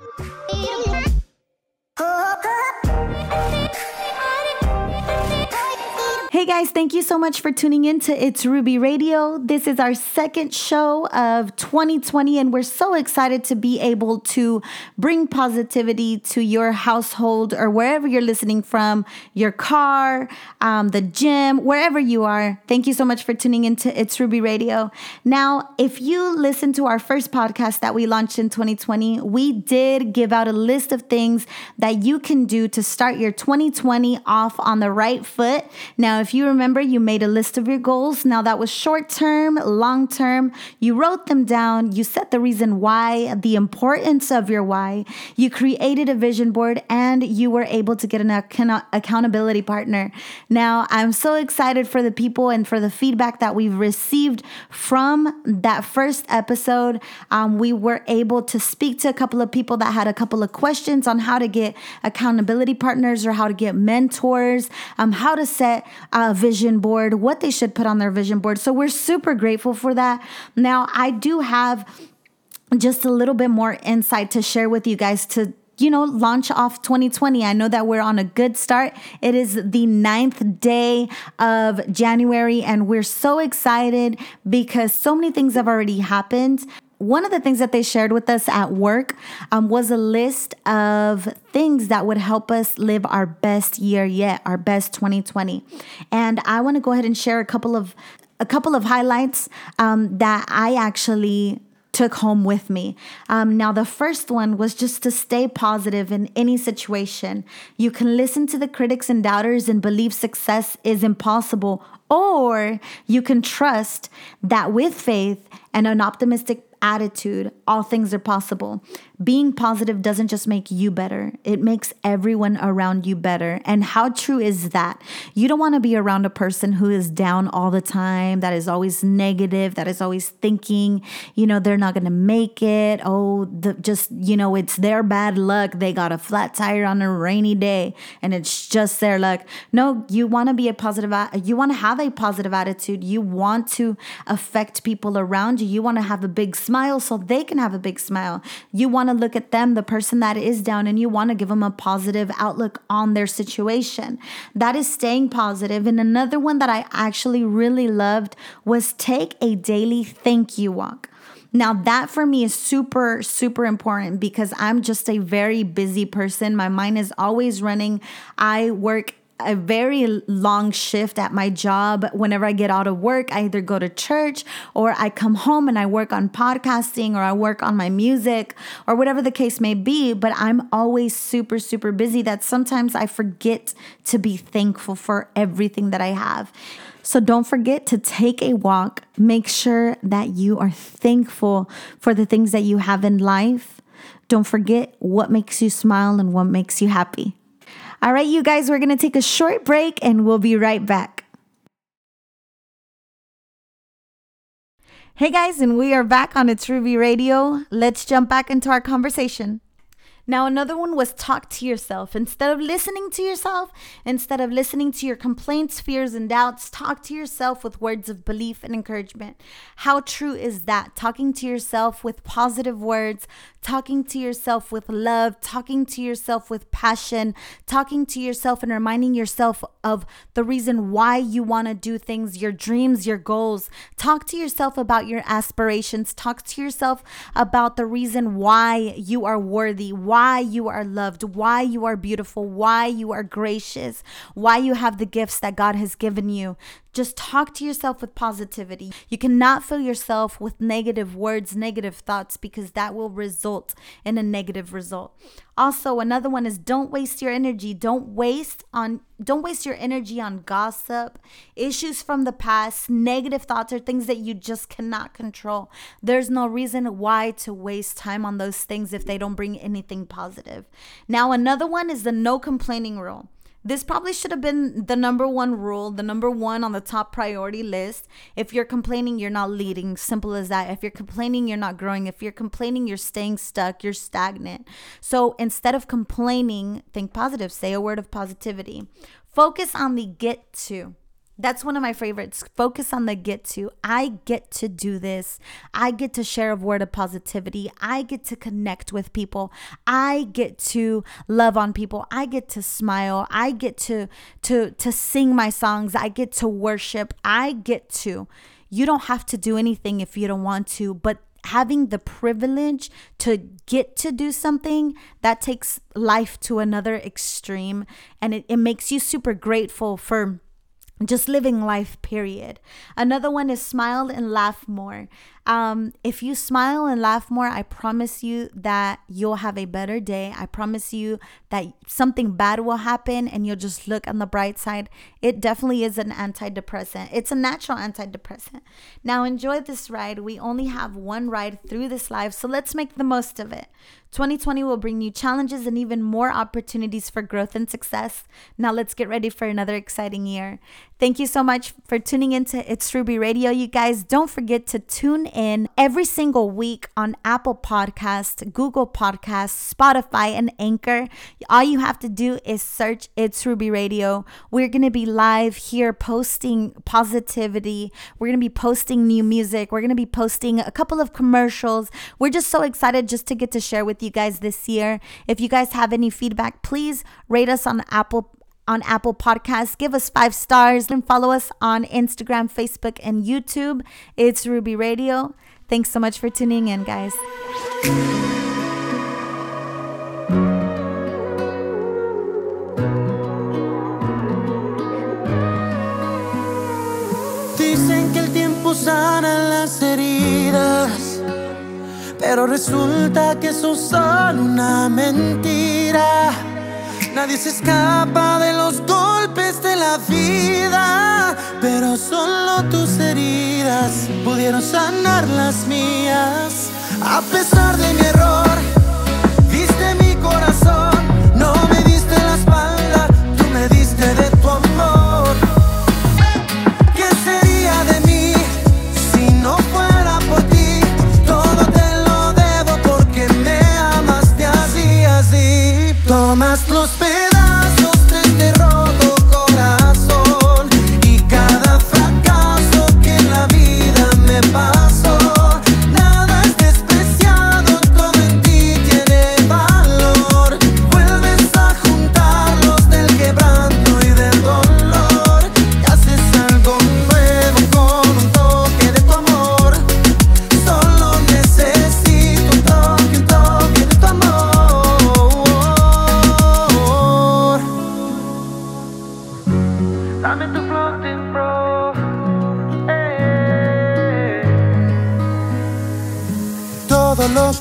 thank you Hey guys, thank you so much for tuning in to It's Ruby Radio. This is our second show of 2020, and we're so excited to be able to bring positivity to your household or wherever you're listening from your car, um, the gym, wherever you are. Thank you so much for tuning in to It's Ruby Radio. Now, if you listen to our first podcast that we launched in 2020, we did give out a list of things that you can do to start your 2020 off on the right foot. Now, if you remember, you made a list of your goals. Now, that was short term, long term. You wrote them down. You set the reason why, the importance of your why. You created a vision board and you were able to get an account- accountability partner. Now, I'm so excited for the people and for the feedback that we've received from that first episode. Um, we were able to speak to a couple of people that had a couple of questions on how to get accountability partners or how to get mentors, um, how to set vision board, what they should put on their vision board. So we're super grateful for that. Now, I do have just a little bit more insight to share with you guys to you know, launch off 2020. I know that we're on a good start. It is the ninth day of January, and we're so excited because so many things have already happened one of the things that they shared with us at work um, was a list of things that would help us live our best year yet, our best 2020. And I want to go ahead and share a couple of a couple of highlights um, that I actually took home with me. Um, now, the first one was just to stay positive in any situation. You can listen to the critics and doubters and believe success is impossible, or you can trust that with faith and an optimistic attitude, all things are possible. Being positive doesn't just make you better, it makes everyone around you better. And how true is that? You don't want to be around a person who is down all the time, that is always negative, that is always thinking, you know, they're not going to make it. Oh, the, just, you know, it's their bad luck. They got a flat tire on a rainy day and it's just their luck. No, you want to be a positive, you want to have a positive attitude. You want to affect people around you. You want to have a big smile so they can have a big smile. You want to look at them, the person that is down, and you want to give them a positive outlook on their situation. That is staying positive. And another one that I actually really loved was take a daily thank you walk. Now, that for me is super, super important because I'm just a very busy person. My mind is always running. I work a very long shift at my job. Whenever I get out of work, I either go to church or I come home and I work on podcasting or I work on my music or whatever the case may be. But I'm always super, super busy that sometimes I forget to be thankful for everything that I have. So don't forget to take a walk. Make sure that you are thankful for the things that you have in life. Don't forget what makes you smile and what makes you happy. All right, you guys, we're going to take a short break and we'll be right back. Hey guys, and we are back on It's Ruby Radio. Let's jump back into our conversation. Now, another one was talk to yourself. Instead of listening to yourself, instead of listening to your complaints, fears, and doubts, talk to yourself with words of belief and encouragement. How true is that? Talking to yourself with positive words, talking to yourself with love, talking to yourself with passion, talking to yourself and reminding yourself of the reason why you want to do things, your dreams, your goals. Talk to yourself about your aspirations. Talk to yourself about the reason why you are worthy, why you are loved, why you are beautiful, why you are gracious, why you have the gifts that God has given you. Just talk to yourself with positivity. You cannot fill yourself with negative words, negative thoughts, because that will result in a negative result. Also, another one is don't waste your energy. Don't waste on don't waste your energy on gossip, issues from the past, negative thoughts or things that you just cannot control. There's no reason why to waste time on those things if they don't bring anything positive. Now, another one is the no complaining rule. This probably should have been the number one rule, the number one on the top priority list. If you're complaining, you're not leading. Simple as that. If you're complaining, you're not growing. If you're complaining, you're staying stuck, you're stagnant. So instead of complaining, think positive, say a word of positivity. Focus on the get to. That's one of my favorites. Focus on the get to. I get to do this. I get to share a word of positivity. I get to connect with people. I get to love on people. I get to smile. I get to to to sing my songs. I get to worship. I get to. You don't have to do anything if you don't want to, but having the privilege to get to do something that takes life to another extreme and it, it makes you super grateful for just living life period. Another one is smile and laugh more. Um, if you smile and laugh more i promise you that you'll have a better day. I promise you that something bad will happen and you'll just look on the bright side. It definitely is an antidepressant. It's a natural antidepressant. Now enjoy this ride. We only have one ride through this life so let's make the most of it 2020 will bring new challenges and even more opportunities for growth and success. Now let's get ready for another exciting year. Thank you so much for tuning into It's Ruby Radio, you guys. Don't forget to tune in every single week on Apple Podcast, Google Podcasts, Spotify, and Anchor. All you have to do is search It's Ruby Radio. We're going to be live here posting positivity. We're going to be posting new music. We're going to be posting a couple of commercials. We're just so excited just to get to share with you guys this year. If you guys have any feedback, please rate us on Apple on Apple Podcasts. Give us five stars and follow us on Instagram, Facebook, and YouTube. It's Ruby Radio. Thanks so much for tuning in, guys. Pero resulta que son una mentira. Nadie se escapa de los golpes de la vida, pero solo tus heridas pudieron sanar las mías. A pesar de mi error,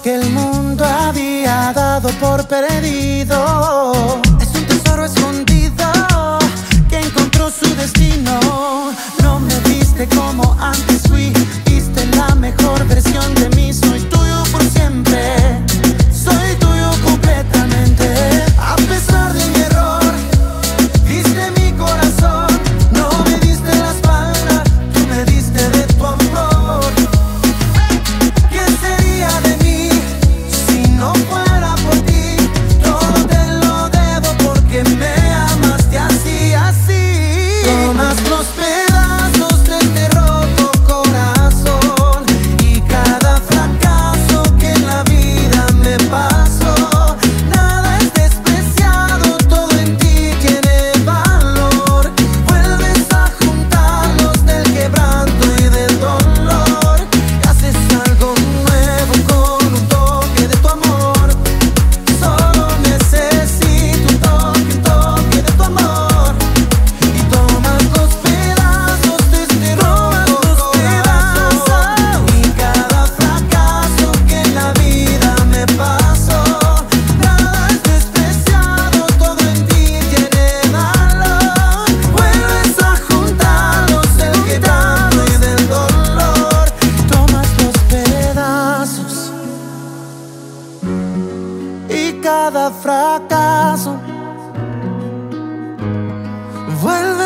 que el mundo había dado por perdido es un tesoro escondido que encontró su destino. No me viste como antes fui, viste la mejor versión de mí. Soy así. Tomas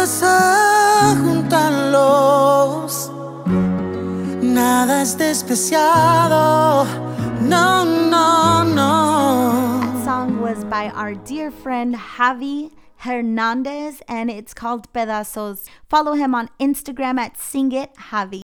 vuelves a juntarlos. Nada es despreciado, no, no, no. That song was by our dear friend Javi Hernandez and it's called Pedazos. Follow him on Instagram at Sing It Javi.